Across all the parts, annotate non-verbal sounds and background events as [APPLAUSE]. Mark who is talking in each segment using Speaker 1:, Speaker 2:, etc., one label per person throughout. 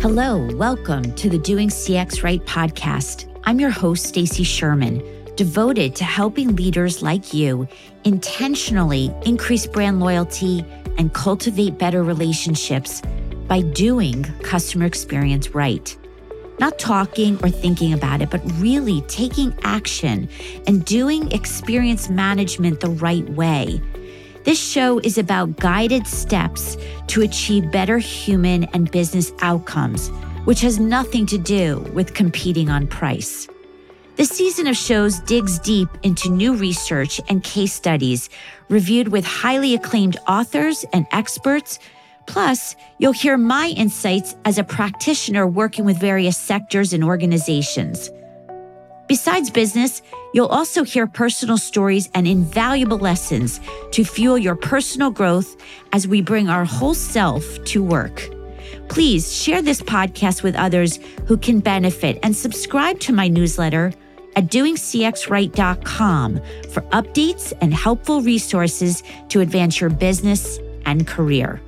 Speaker 1: Hello, welcome to the Doing CX Right podcast. I'm your host, Stacy Sherman, devoted to helping leaders like you intentionally increase brand loyalty and cultivate better relationships by doing customer experience right. Not talking or thinking about it, but really taking action and doing experience management the right way this show is about guided steps to achieve better human and business outcomes, which has nothing to do with competing on price. This season of shows digs deep into new research and case studies reviewed with highly acclaimed authors and experts. Plus, you'll hear my insights as a practitioner working with various sectors and organizations. Besides business, you'll also hear personal stories and invaluable lessons to fuel your personal growth as we bring our whole self to work. Please share this podcast with others who can benefit and subscribe to my newsletter at doingcxright.com for updates and helpful resources to advance your business and career.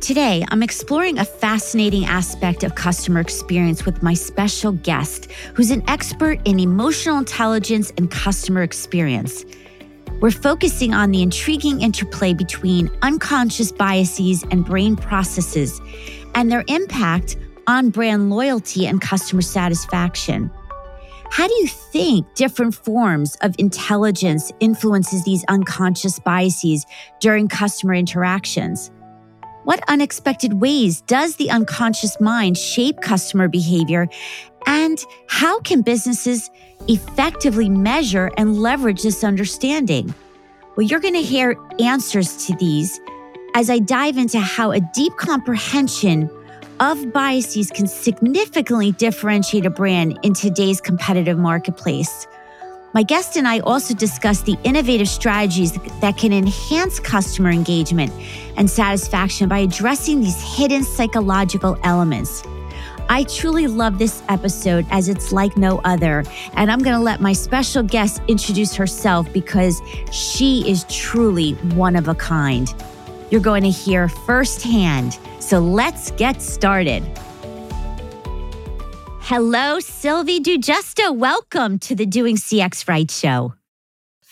Speaker 1: Today, I'm exploring a fascinating aspect of customer experience with my special guest, who's an expert in emotional intelligence and customer experience. We're focusing on the intriguing interplay between unconscious biases and brain processes and their impact on brand loyalty and customer satisfaction. How do you think different forms of intelligence influences these unconscious biases during customer interactions? What unexpected ways does the unconscious mind shape customer behavior? And how can businesses effectively measure and leverage this understanding? Well, you're going to hear answers to these as I dive into how a deep comprehension of biases can significantly differentiate a brand in today's competitive marketplace. My guest and I also discuss the innovative strategies that can enhance customer engagement and satisfaction by addressing these hidden psychological elements. I truly love this episode as it's like no other. And I'm going to let my special guest introduce herself because she is truly one of a kind. You're going to hear firsthand. So let's get started. Hello, Sylvie Di Giusto. Welcome to the Doing CX Right show.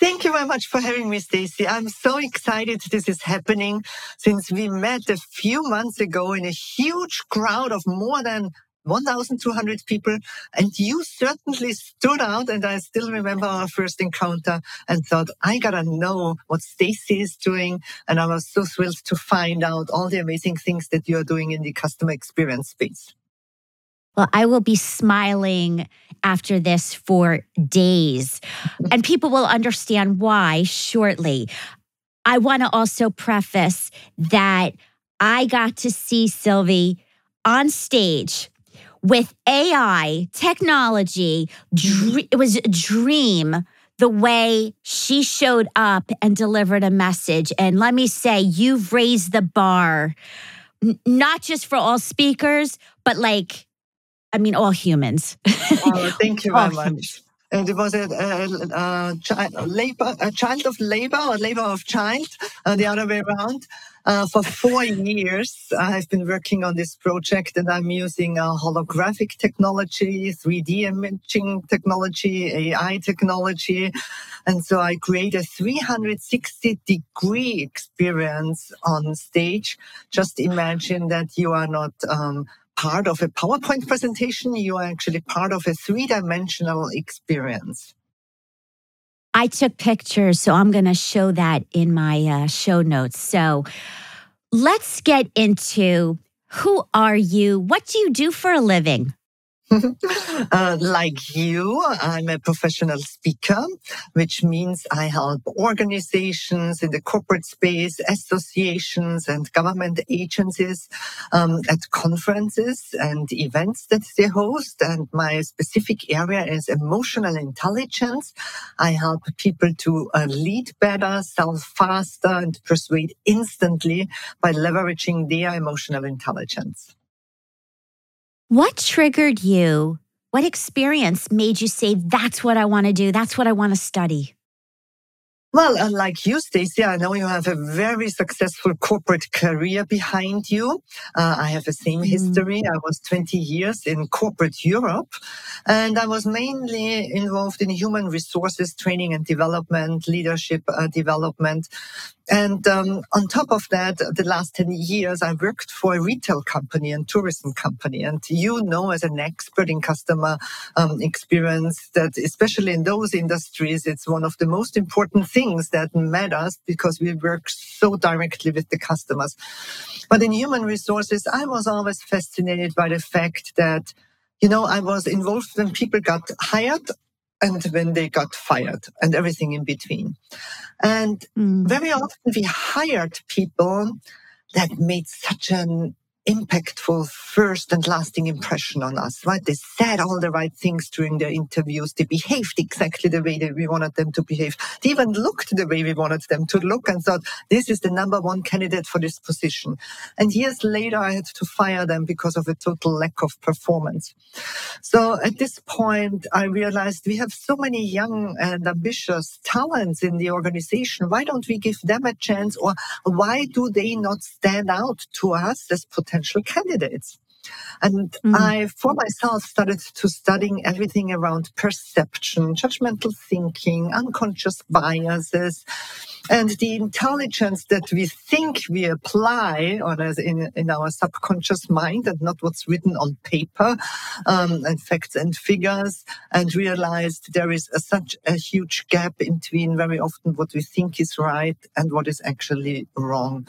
Speaker 2: Thank you very much for having me, Stacy. I'm so excited this is happening since we met a few months ago in a huge crowd of more than 1,200 people. And you certainly stood out. And I still remember our first encounter and thought, I gotta know what Stacy is doing. And I was so thrilled to find out all the amazing things that you're doing in the customer experience space.
Speaker 1: Well, I will be smiling after this for days, and people will understand why shortly. I want to also preface that I got to see Sylvie on stage with AI technology. It was a dream the way she showed up and delivered a message. And let me say, you've raised the bar, not just for all speakers, but like I mean, all humans.
Speaker 2: oh, thank [LAUGHS] you very much. And it was a, a, a, child, labor, a child of labor or labor of child, uh, the other way around. Uh, for four years, I've been working on this project and I'm using uh, holographic technology, 3D imaging technology, AI technology. And so I create a 360 degree experience on stage. Just imagine that you are not um, part of a PowerPoint presentation, you are actually part of a three dimensional experience.
Speaker 1: I took pictures, so I'm going to show that in my uh, show notes. So let's get into who are you? What do you do for a living? [LAUGHS]
Speaker 2: uh, like you, I'm a professional speaker, which means I help organizations in the corporate space, associations and government agencies um, at conferences and events that they host. And my specific area is emotional intelligence. I help people to uh, lead better, sell faster, and persuade instantly by leveraging their emotional intelligence.
Speaker 1: What triggered you? What experience made you say, that's what I want to do? That's what I want to study?
Speaker 2: Well, unlike you, Stacy, I know you have a very successful corporate career behind you. Uh, I have the same mm. history. I was 20 years in corporate Europe, and I was mainly involved in human resources training and development, leadership uh, development, and um, on top of that, the last 10 years, I worked for a retail company and tourism company. And you know, as an expert in customer um, experience, that especially in those industries, it's one of the most important things that matters because we work so directly with the customers. But in human resources, I was always fascinated by the fact that you know, I was involved when people got hired and when they got fired and everything in between. And mm. very often we hired people that made such an impactful first and lasting impression on us, right? They said all the right things during their interviews. They behaved exactly the way that we wanted them to behave. They even looked the way we wanted them to look and thought, this is the number one candidate for this position. And years later, I had to fire them because of a total lack of performance. So at this point, I realized we have so many young and ambitious talents in the organization. Why don't we give them a chance or why do they not stand out to us as potential potential candidates. And mm. I, for myself, started to studying everything around perception, judgmental thinking, unconscious biases, and the intelligence that we think we apply on us in, in our subconscious mind and not what's written on paper um, and facts and figures and realized there is a, such a huge gap between very often what we think is right and what is actually wrong.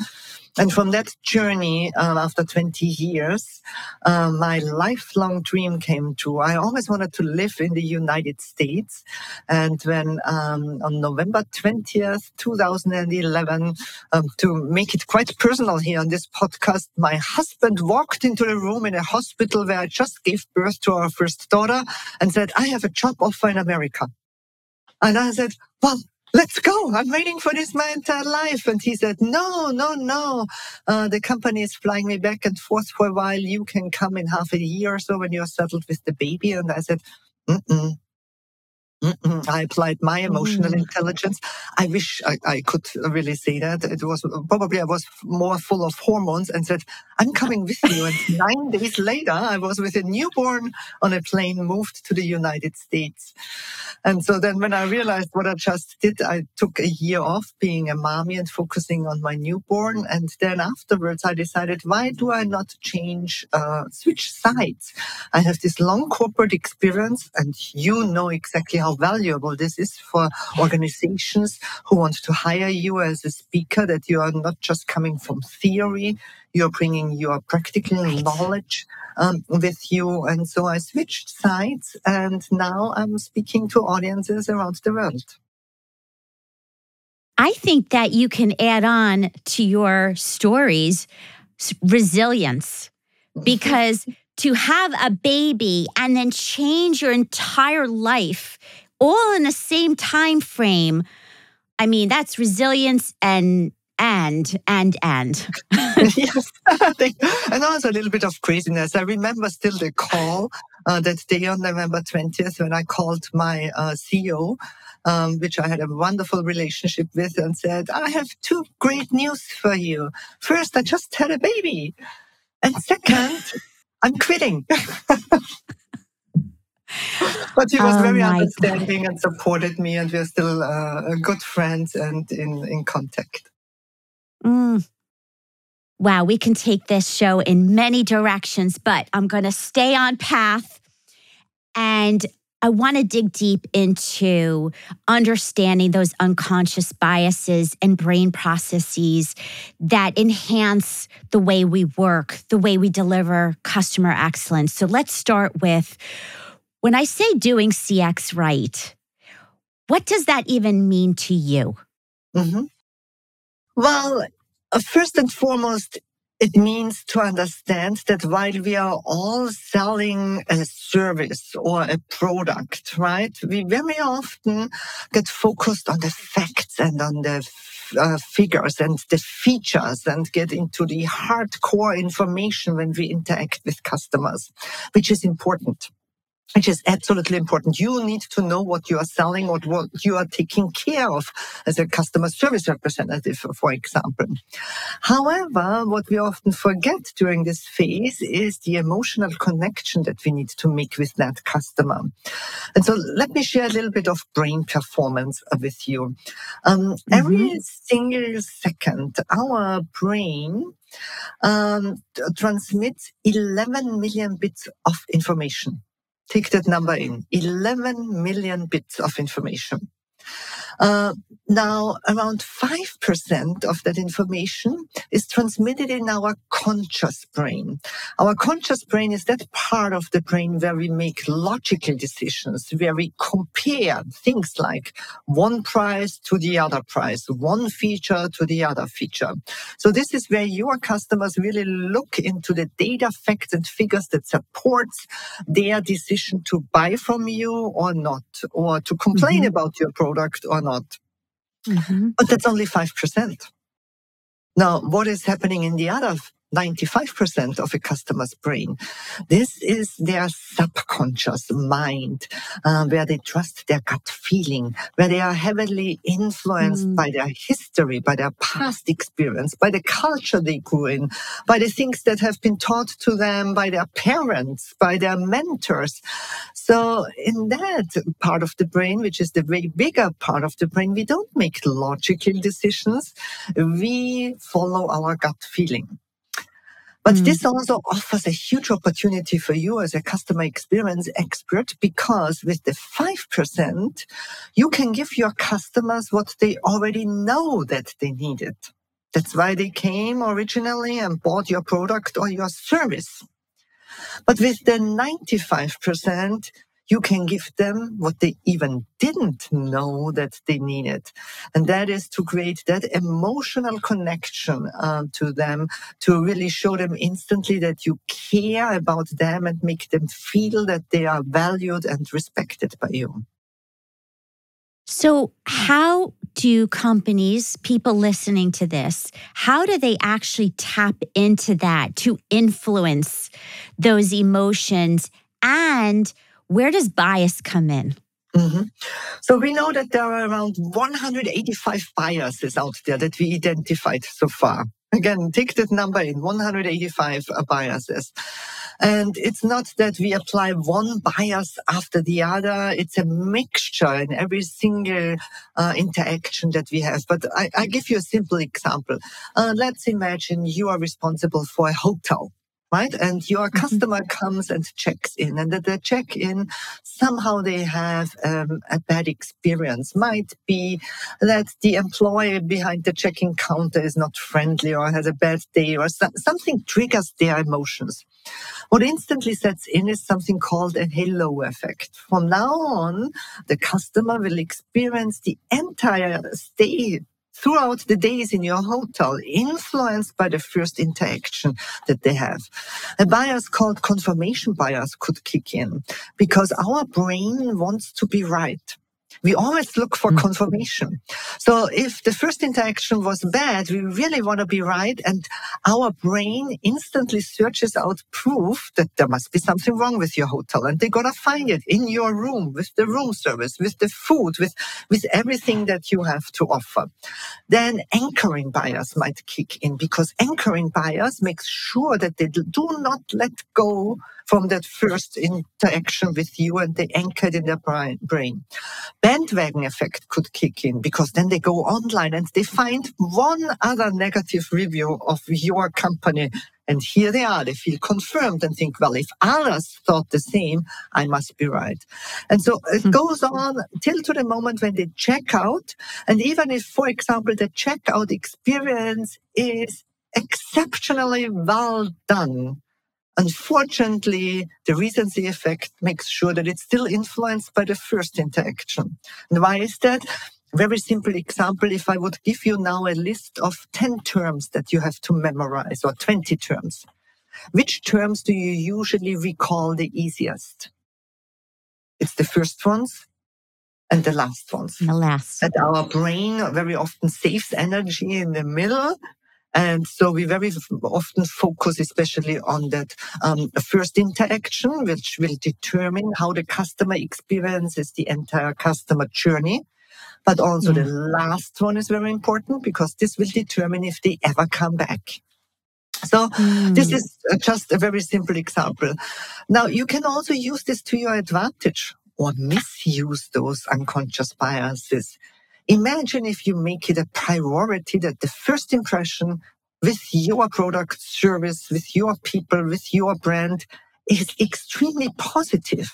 Speaker 2: And from that journey, um, after 20 years, uh, my lifelong dream came true. I always wanted to live in the United States. And when um, on November 20th, 2011, um, to make it quite personal here on this podcast, my husband walked into the room in a hospital where I just gave birth to our first daughter and said, I have a job offer in America. And I said, well, let's go. I'm waiting for this my entire life. And he said, no, no, no. Uh, the company is flying me back and forth for a while. You can come in half a year or so when you're settled with the baby. And I said, Mm-mm. Mm-mm. I applied my emotional mm. intelligence. I wish I, I, could really say that. It was probably I was more full of hormones and said, I'm coming with you. And nine [LAUGHS] days later, I was with a newborn on a plane, moved to the United States. And so then when I realized what I just did, I took a year off being a mommy and focusing on my newborn. And then afterwards, I decided, why do I not change, uh, switch sides? I have this long corporate experience and you know exactly how valuable this is for organizations who want to hire you as a speaker, that you are not just coming from theory, you're bringing your practical knowledge um, with you. And so I switched sides and now I'm speaking to audiences around the world.
Speaker 1: I think that you can add on to your stories resilience because to have a baby and then change your entire life all in the same time frame. I mean that's resilience and and and and. [LAUGHS]
Speaker 2: Yes. And also a little bit of craziness. I remember still the call uh, that day on november 20th when i called my uh, ceo um, which i had a wonderful relationship with and said i have two great news for you. First i just had a baby. And second i'm quitting [LAUGHS] but he was oh very understanding God. and supported me and we're still uh, good friends and in, in contact
Speaker 1: Mm. Wow, we can take this show in many directions, but I'm going to stay on path. And I want to dig deep into understanding those unconscious biases and brain processes that enhance the way we work, the way we deliver customer excellence. So let's start with when I say doing CX right, what does that even mean to you?
Speaker 2: Mm-hmm. Well, uh, first and foremost, it means to understand that while we are all selling a service or a product, right, we very often get focused on the facts and on the uh, figures and the features and get into the hardcore information when we interact with customers, which is important. Which is absolutely important. You need to know what you are selling or what you are taking care of as a customer service representative, for example. However, what we often forget during this phase is the emotional connection that we need to make with that customer. And so let me share a little bit of brain performance with you. Um, mm-hmm. Every single second, our brain um, transmits 11 million bits of information take that number in 11 million bits of information. Uh, now, around 5% of that information is transmitted in our conscious brain. Our conscious brain is that part of the brain where we make logical decisions, where we compare things like one price to the other price, one feature to the other feature. So this is where your customers really look into the data, facts and figures that supports their decision to buy from you or not, or to complain mm-hmm. about your product or not. Mm-hmm. But that's only 5%. Now, what is happening in the other 95% of a customer's brain. This is their subconscious mind, uh, where they trust their gut feeling, where they are heavily influenced mm. by their history, by their past experience, by the culture they grew in, by the things that have been taught to them by their parents, by their mentors. So in that part of the brain, which is the way bigger part of the brain, we don't make logical decisions. We follow our gut feeling. But mm. this also offers a huge opportunity for you as a customer experience expert because with the 5%, you can give your customers what they already know that they needed. That's why they came originally and bought your product or your service. But with the 95%, you can give them what they even didn't know that they needed. And that is to create that emotional connection uh, to them, to really show them instantly that you care about them and make them feel that they are valued and respected by you.
Speaker 1: So, how do companies, people listening to this, how do they actually tap into that to influence those emotions and where does bias come in?
Speaker 2: Mm-hmm. So we know that there are around 185 biases out there that we identified so far. Again, take that number in 185 biases. And it's not that we apply one bias after the other. It's a mixture in every single uh, interaction that we have. But I, I give you a simple example. Uh, let's imagine you are responsible for a hotel right? And your mm-hmm. customer comes and checks in, and at the check in, somehow they have um, a bad experience. Might be that the employee behind the checking counter is not friendly or has a bad day or so- something triggers their emotions. What instantly sets in is something called a halo effect. From now on, the customer will experience the entire stay throughout the days in your hotel, influenced by the first interaction that they have. A bias called confirmation bias could kick in because our brain wants to be right. We always look for mm. confirmation. So if the first interaction was bad, we really want to be right. And our brain instantly searches out proof that there must be something wrong with your hotel. And they're going to find it in your room with the room service, with the food, with, with everything that you have to offer. Then anchoring bias might kick in because anchoring bias makes sure that they do not let go from that first interaction with you and they anchored in their brain. Bandwagon effect could kick in because then they go online and they find one other negative review of your company. And here they are. They feel confirmed and think, well, if others thought the same, I must be right. And so it hmm. goes on till to the moment when they check out. And even if, for example, the checkout experience is exceptionally well done, Unfortunately, the recency effect makes sure that it's still influenced by the first interaction. And why is that? Very simple example. If I would give you now a list of 10 terms that you have to memorize or 20 terms, which terms do you usually recall the easiest? It's the first ones and the last ones.
Speaker 1: The last.
Speaker 2: And our brain very often saves energy in the middle And so we very often focus especially on that um, first interaction, which will determine how the customer experiences the entire customer journey. But also the last one is very important because this will determine if they ever come back. So mm. this is just a very simple example. Now you can also use this to your advantage or misuse those unconscious biases. Imagine if you make it a priority that the first impression with your product, service, with your people, with your brand is extremely positive.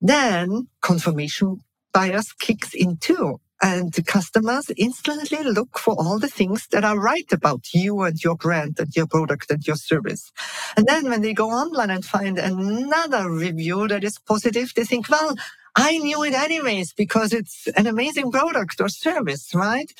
Speaker 2: Then confirmation bias kicks in too. And the customers instantly look for all the things that are right about you and your brand and your product and your service. And then when they go online and find another review that is positive, they think, well, I knew it anyways because it's an amazing product or service, right?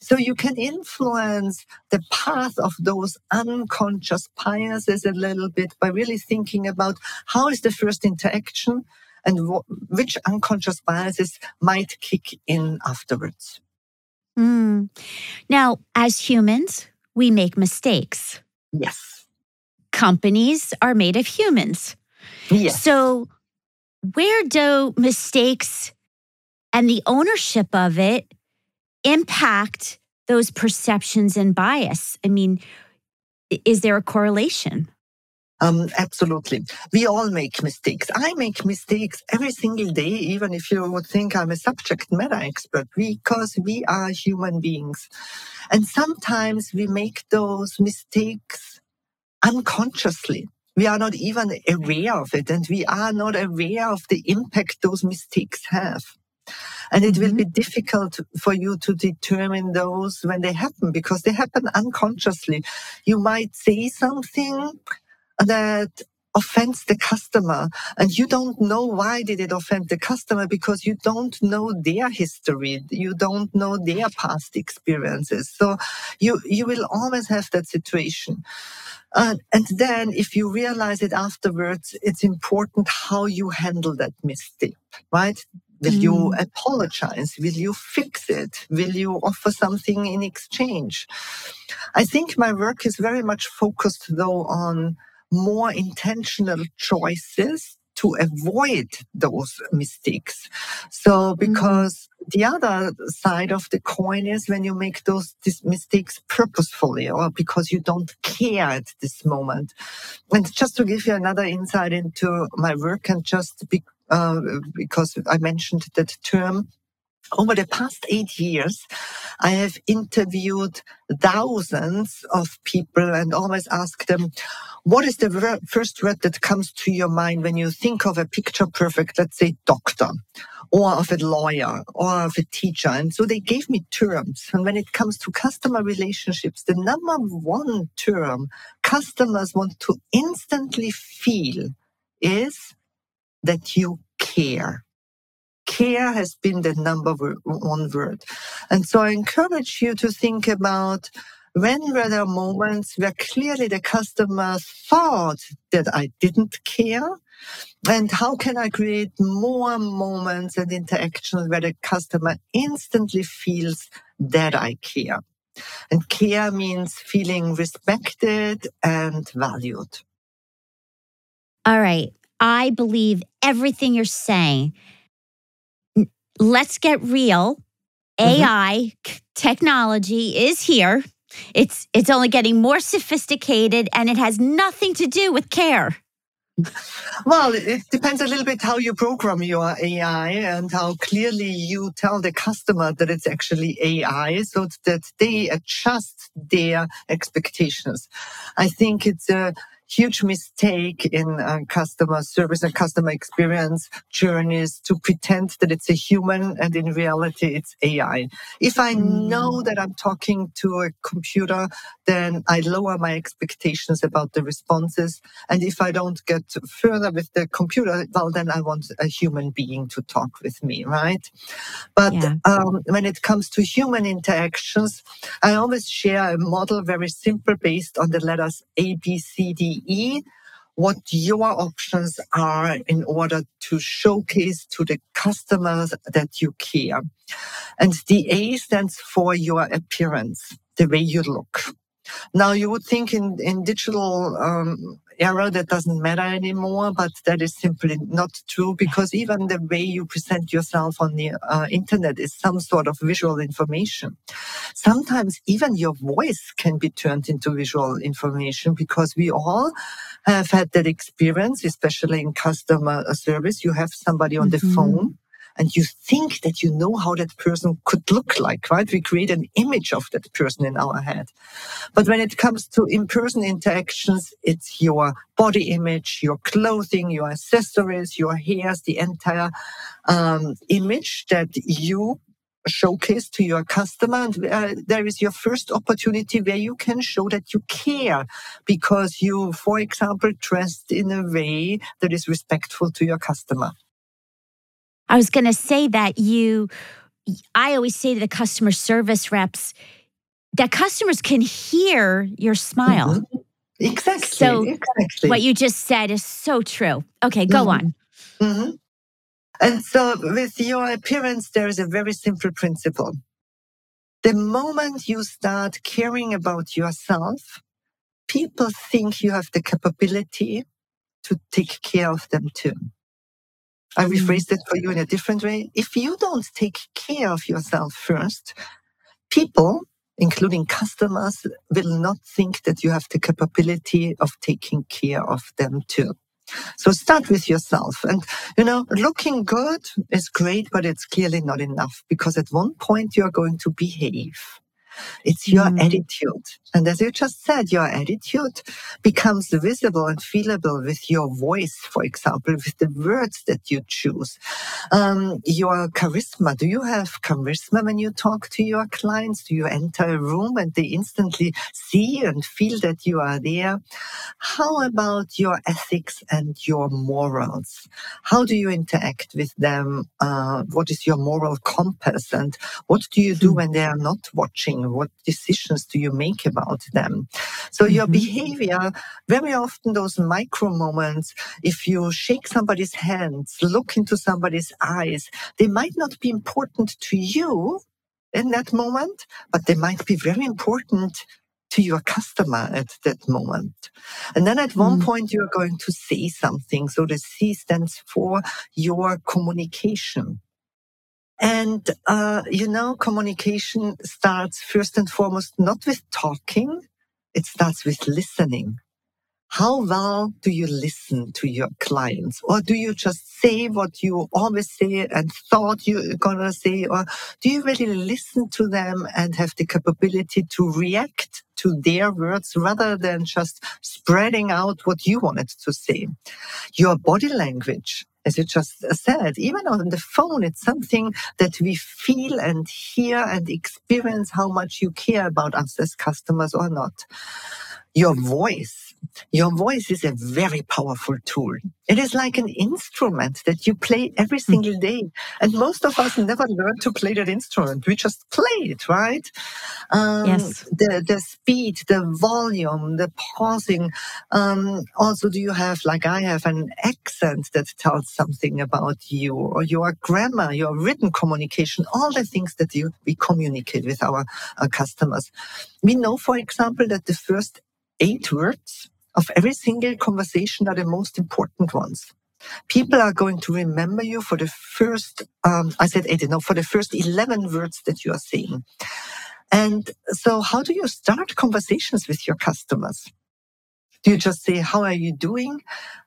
Speaker 2: So you can influence the path of those unconscious biases a little bit by really thinking about how is the first interaction and which unconscious biases might kick in afterwards.
Speaker 1: Mm. Now, as humans, we make mistakes.
Speaker 2: Yes.
Speaker 1: Companies are made of humans.
Speaker 2: Yes.
Speaker 1: So, where do mistakes and the ownership of it impact those perceptions and bias? I mean, is there a correlation?
Speaker 2: Um, absolutely. We all make mistakes. I make mistakes every single day, even if you would think I'm a subject matter expert, because we are human beings. And sometimes we make those mistakes unconsciously. We are not even aware of it, and we are not aware of the impact those mistakes have. And it mm-hmm. will be difficult for you to determine those when they happen because they happen unconsciously. You might say something that offends the customer and you don't know why did it offend the customer because you don't know their history you don't know their past experiences so you you will always have that situation uh, and then if you realize it afterwards it's important how you handle that mistake right Will mm. you apologize? Will you fix it? Will you offer something in exchange? I think my work is very much focused though on more intentional choices to avoid those mistakes. So, mm-hmm. because the other side of the coin is when you make those mistakes purposefully or because you don't care at this moment. And just to give you another insight into my work and just be, uh, because I mentioned that term, over the past eight years, I have interviewed thousands of people and always asked them, what is the first word that comes to your mind when you think of a picture perfect, let's say doctor, or of a lawyer, or of a teacher? And so they gave me terms. And when it comes to customer relationships, the number one term customers want to instantly feel is that you care care has been the number one word. And so I encourage you to think about when were there moments where clearly the customer thought that I didn't care? And how can I create more moments and interactions where the customer instantly feels that I care? And care means feeling respected and valued.
Speaker 1: All right. I believe everything you're saying let's get real. Mm-hmm. AI technology is here. It's it's only getting more sophisticated and it has nothing to do with care.
Speaker 2: Well, it depends a little bit how you program your AI and how clearly you tell the customer that it's actually AI so that they adjust their expectations. I think it's a huge mistake in uh, customer service and customer experience journeys to pretend that it's a human and in reality it's AI. If I know mm. that I'm talking to a computer, then I lower my expectations about the responses. And if I don't get further with the computer, well, then I want a human being to talk with me, right? But yeah. um, when it comes to human interactions, I always share a model very simple based on the letters A, B, C, D, E what your options are in order to showcase to the customers that you care. And the A stands for your appearance, the way you look. Now you would think in, in digital um, era that doesn't matter anymore, but that is simply not true because even the way you present yourself on the uh, internet is some sort of visual information. Sometimes even your voice can be turned into visual information because we all have had that experience, especially in customer service. You have somebody on mm-hmm. the phone and you think that you know how that person could look like, right? We create an image of that person in our head. But when it comes to in-person interactions, it's your body image, your clothing, your accessories, your hairs, the entire um, image that you showcase to your customer. And uh, there is your first opportunity where you can show that you care because you, for example, dressed in a way that is respectful to your customer.
Speaker 1: I was going to say that you, I always say to the customer service reps that customers can hear your smile.
Speaker 2: Mm-hmm. Exactly.
Speaker 1: So,
Speaker 2: exactly.
Speaker 1: what you just said is so true. Okay, go mm-hmm. on.
Speaker 2: Mm-hmm. And so, with your appearance, there is a very simple principle. The moment you start caring about yourself, people think you have the capability to take care of them too. I mm. rephrased it for you in a different way. If you don't take care of yourself first, people, including customers, will not think that you have the capability of taking care of them too. So start with yourself. And, you know, looking good is great, but it's clearly not enough because at one point you're going to behave. It's your mm. attitude. And as you just said, your attitude becomes visible and feelable with your voice, for example, with the words that you choose. Um, your charisma. Do you have charisma when you talk to your clients? Do you enter a room and they instantly see and feel that you are there? How about your ethics and your morals? How do you interact with them? Uh, what is your moral compass? And what do you do hmm. when they are not watching? What decisions do you make about them? So mm-hmm. your behavior, very often those micro moments, if you shake somebody's hands, look into somebody's eyes, they might not be important to you in that moment, but they might be very important to your customer at that moment. And then at one mm. point, you're going to say something. So the C stands for your communication. And, uh, you know, communication starts first and foremost not with talking. It starts with listening. How well do you listen to your clients? Or do you just say what you always say and thought you're gonna say? Or do you really listen to them and have the capability to react to their words rather than just spreading out what you wanted to say? Your body language as you just said, even on the phone, it's something that we feel and hear and experience how much you care about us as customers or not. Your voice your voice is a very powerful tool. It is like an instrument that you play every hmm. single day. And most of us never learn to play that instrument. We just play it, right?
Speaker 1: Um, yes.
Speaker 2: The, the speed, the volume, the pausing. Um, also, do you have, like I have, an accent that tells something about you or your grammar, your written communication, all the things that you, we communicate with our, our customers. We know, for example, that the first eight words of every single conversation are the most important ones. People are going to remember you for the first, um, I said eight, no, for the first 11 words that you are saying. And so how do you start conversations with your customers? Do you just say, how are you doing?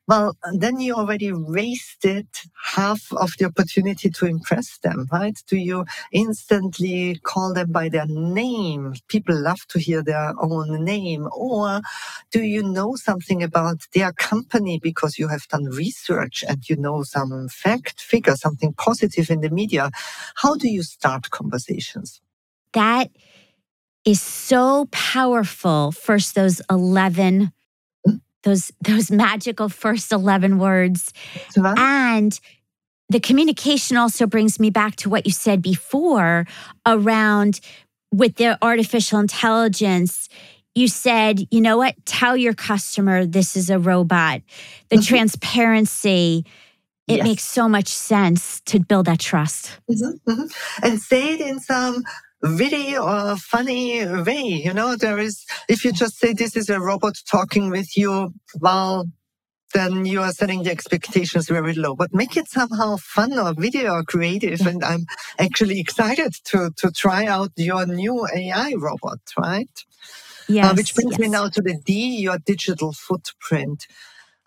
Speaker 2: Well, then you already wasted half of the opportunity to impress them, right? Do you instantly call them by their name? People love to hear their own name. Or do you know something about their company because you have done research and you know some fact, figure, something positive in the media? How do you start conversations?
Speaker 1: That is so powerful. First, those 11 those those magical first 11 words and the communication also brings me back to what you said before around with the artificial intelligence you said you know what tell your customer this is a robot the mm-hmm. transparency it yes. makes so much sense to build that trust
Speaker 2: mm-hmm, mm-hmm. and say it in some witty or funny way. You know, there is, if you just say this is a robot talking with you, well, then you are setting the expectations very low. But make it somehow fun or video or creative. And I'm actually excited to, to try out your new AI robot, right?
Speaker 1: Yes,
Speaker 2: uh, which brings
Speaker 1: yes.
Speaker 2: me now to the D, your digital footprint.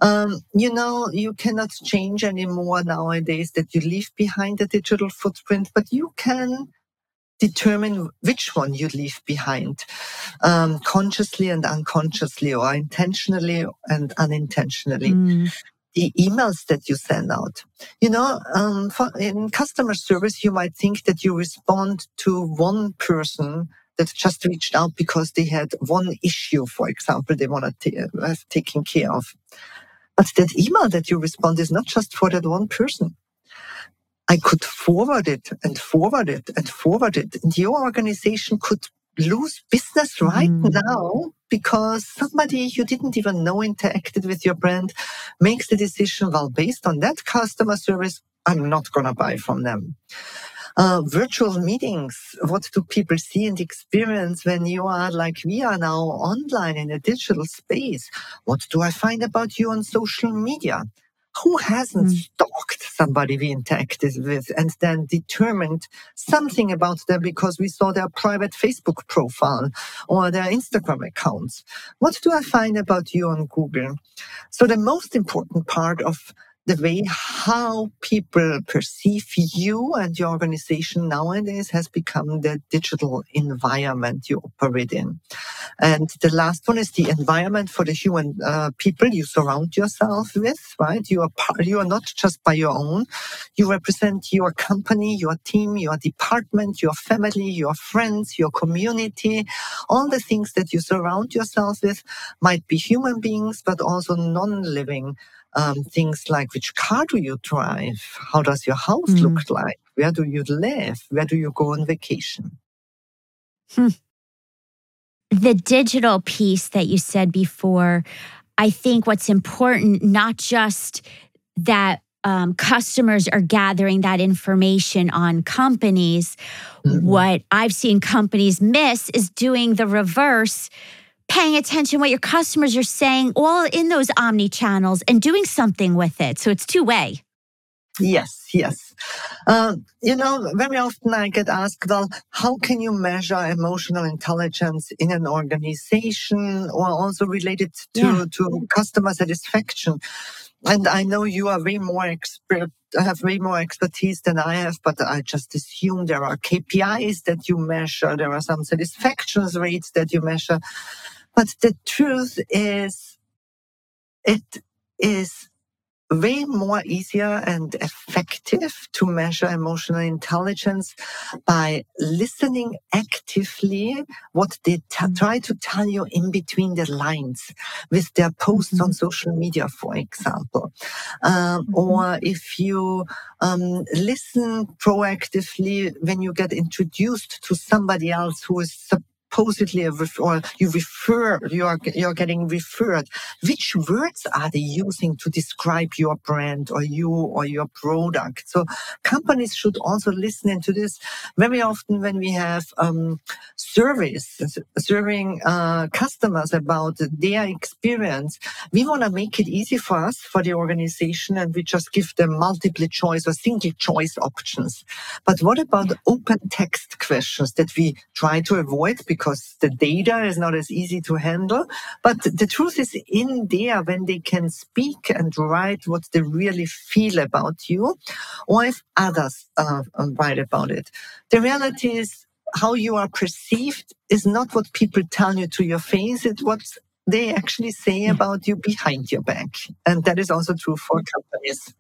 Speaker 2: Um, you know, you cannot change anymore nowadays that you leave behind a digital footprint, but you can determine which one you leave behind, um, consciously and unconsciously, or intentionally and unintentionally.
Speaker 1: Mm.
Speaker 2: The emails that you send out. You know, um, for, in customer service, you might think that you respond to one person that just reached out because they had one issue, for example, they want to have taken care of. But that email that you respond is not just for that one person. I could forward it and forward it and forward it. And your organization could lose business right mm. now because somebody you didn't even know interacted with your brand makes the decision, well, based on that customer service, I'm not going to buy from them. Uh, virtual meetings. What do people see and experience when you are like we are now online in a digital space? What do I find about you on social media? Who hasn't mm. stalked somebody we interacted with and then determined something about them because we saw their private Facebook profile or their Instagram accounts? What do I find about you on Google? So the most important part of the way how people perceive you and your organization nowadays has become the digital environment you operate in. And the last one is the environment for the human uh, people you surround yourself with, right? You are part, you are not just by your own. You represent your company, your team, your department, your family, your friends, your community. All the things that you surround yourself with might be human beings, but also non-living um, things like which car do you drive? How does your house mm. look like? Where do you live? Where do you go on vacation?
Speaker 1: Hmm. The digital piece that you said before, I think what's important, not just that um, customers are gathering that information on companies. Mm-hmm. What I've seen companies miss is doing the reverse paying attention what your customers are saying all in those omni channels and doing something with it. So it's two way.
Speaker 2: Yes, yes. Uh, you know, very often I get asked, well, how can you measure emotional intelligence in an organization or also related to, yeah. to customer satisfaction? And I know you are way more expert, have way more expertise than I have, but I just assume there are KPIs that you measure. There are some satisfaction rates that you measure. But the truth is, it is way more easier and effective to measure emotional intelligence by listening actively what they t- mm-hmm. try to tell you in between the lines with their posts mm-hmm. on social media, for example. Um, mm-hmm. Or if you um, listen proactively when you get introduced to somebody else who is supposedly or you refer, you are, you're getting referred. Which words are they using to describe your brand or you or your product? So companies should also listen into this. Very often when we have um, surveys, serving uh, customers about their experience, we want to make it easy for us, for the organization, and we just give them multiple choice or single choice options. But what about open text questions that we try to avoid because the data is not as easy to handle. But the truth is in there when they can speak and write what they really feel about you, or if others uh, write about it. The reality is how you are perceived is not what people tell you to your face. It's what they actually say hmm. about you behind your back. And that is also true for companies.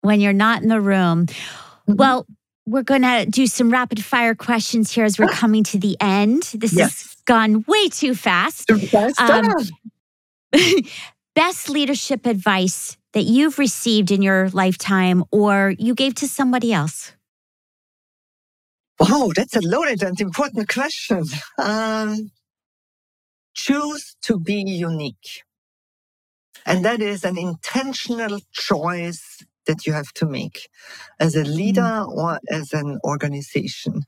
Speaker 1: When you're not in the room. Mm-hmm. Well, we're going to do some rapid fire questions here as we're coming to the end. This yes. has gone way too fast.
Speaker 2: Um, [LAUGHS]
Speaker 1: best leadership advice that you've received in your lifetime or you gave to somebody else?
Speaker 2: Oh, that's a loaded and important question. Um, choose to be unique. And that is an intentional choice that you have to make as a leader mm. or as an organization.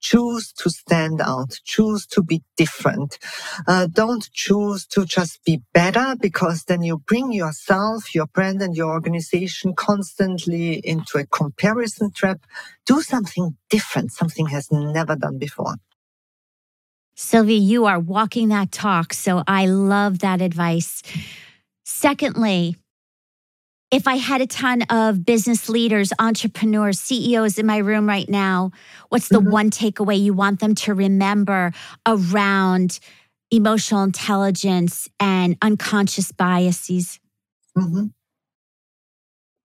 Speaker 2: Choose to stand out. Choose to be different. Uh, don't choose to just be better because then you bring yourself, your brand and your organization constantly into a comparison trap. Do something different, something has never done before.
Speaker 1: Sylvie, you are walking that talk. So I love that advice. Secondly, if I had a ton of business leaders, entrepreneurs, CEOs in my room right now, what's the mm-hmm. one takeaway you want them to remember around emotional intelligence and unconscious biases?
Speaker 2: Mm-hmm.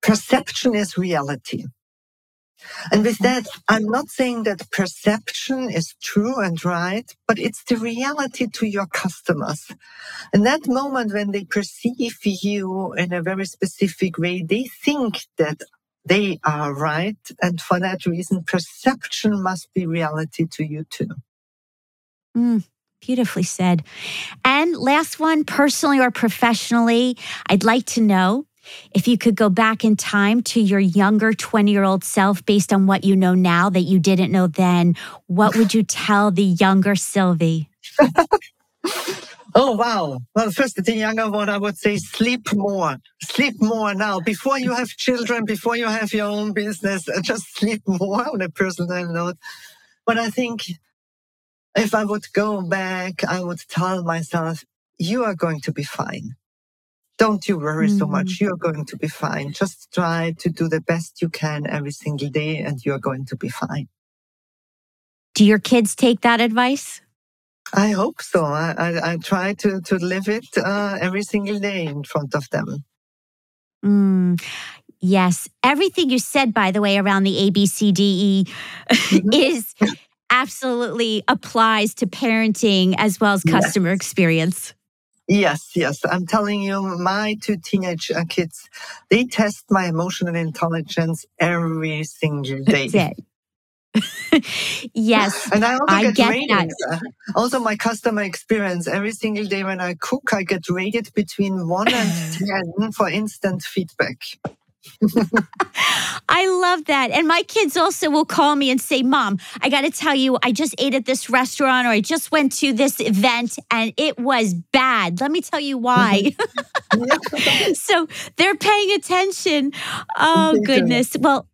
Speaker 2: Perception is reality. And with that, I'm not saying that perception is true and right, but it's the reality to your customers. And that moment when they perceive you in a very specific way, they think that they are right. And for that reason, perception must be reality to you too.
Speaker 1: Mm, beautifully said. And last one, personally or professionally, I'd like to know if you could go back in time to your younger 20 year old self based on what you know now that you didn't know then, what would you tell the younger Sylvie?
Speaker 2: oh, wow. Well, first, the younger one, I would say sleep more. Sleep more now. Before you have children, before you have your own business, uh, just sleep [LAUGHS] more on a personal note. But I think if I would go back, I would tell myself, you are going to be fine don't you worry mm. so much. Mm. You're going to be fine. Just try to do the best you can every single day and you're going to be fine.
Speaker 1: Do your kids take that advice?
Speaker 2: I hope so. I, I, I try to, to live it uh, every single day in front of them.
Speaker 1: Mm, yes. Everything you said, by the way, around the ABCDE mm-hmm. [LAUGHS] is absolutely applies to parenting as well as customer yes. experience.
Speaker 2: Yes, yes. I'm telling you, my two teenage uh, kids, they test my emotional intelligence every single day. [LAUGHS]
Speaker 1: Yes.
Speaker 2: And I also I get, ratings. That. Also, my customer experience every single day when I cook, I get rated between one and [SIGHS] 10 for instant feedback.
Speaker 1: I love that. And my kids also will call me and say, Mom, I got to tell you, I just ate at this restaurant or I just went to this event and it was bad. Let me tell you why. Mm-hmm. [LAUGHS] so they're paying attention. Oh, goodness. Well,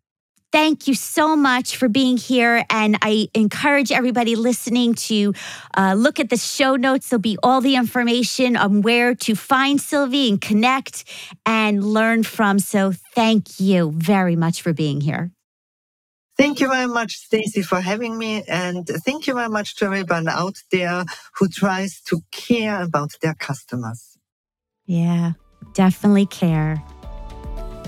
Speaker 1: thank you so much for being here. And I encourage everybody listening to uh, look at the show notes. There'll be all the information on where to find Sylvie and connect and learn from. So thank you very much for being here.
Speaker 2: Thank you very much, Stacy, for having me. And thank you very much to everyone out there who tries to care about their customers.
Speaker 1: Yeah, definitely care.